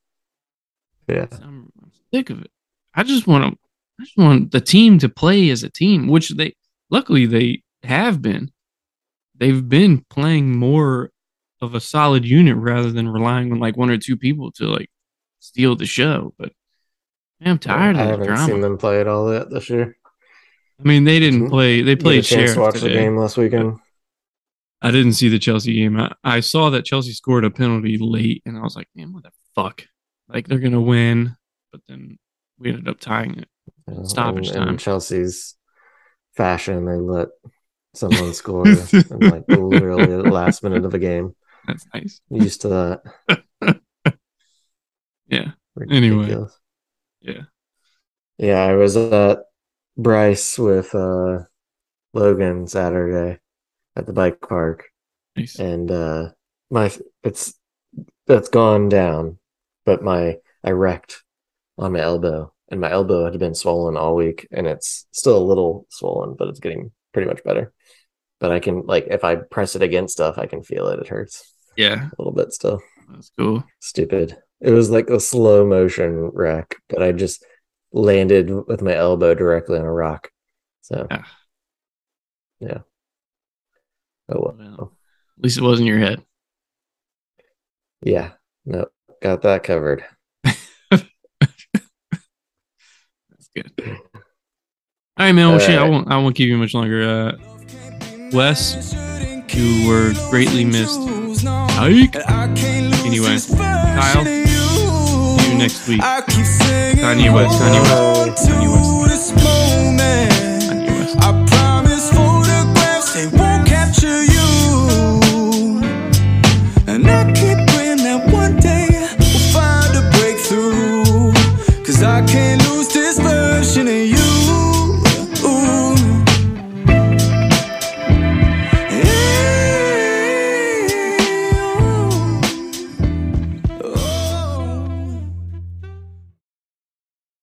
Yeah, I'm, I'm sick of it. I just want to. I just want the team to play as a team, which they luckily they have been. They've been playing more of a solid unit rather than relying on like one or two people to like steal the show. But man, I'm tired I of the haven't drama. seen them play it all yet this year. I mean, they didn't Mhm. play. They played Sheriff to watch the game last weekend. I didn't see the Chelsea game. I, I saw that Chelsea scored a penalty late, and I was like, man, what the fuck? Like they're gonna win, but then we ended up tying it. know, Stoppage in- time. In Chelsea's fashion, they let someone score in like literally the last minute of a game. That's nice. Used to that. Yeah. Anyway. Yeah. Yeah, I was at Bryce with uh Logan Saturday at the bike park Nice. and uh my it's that's gone down, but my I wrecked on my elbow and my elbow had been swollen all week and it's still a little swollen, but it's getting pretty much better. But I can like if I press it against stuff, I can feel it. It hurts. Yeah, a little bit still. that's cool. Stupid. It was like a slow motion wreck, but I just landed with my elbow directly on a rock. So Yeah. yeah. Oh well. At least it wasn't your head. Yeah. No, got that covered. That's good. All right, man. Well, All shit, I won't. I won't keep you much longer. Uh, Wes, you were greatly missed. Ike. Anyway, Kyle, see you next week. Kanye West. Kanye West. Kanye West.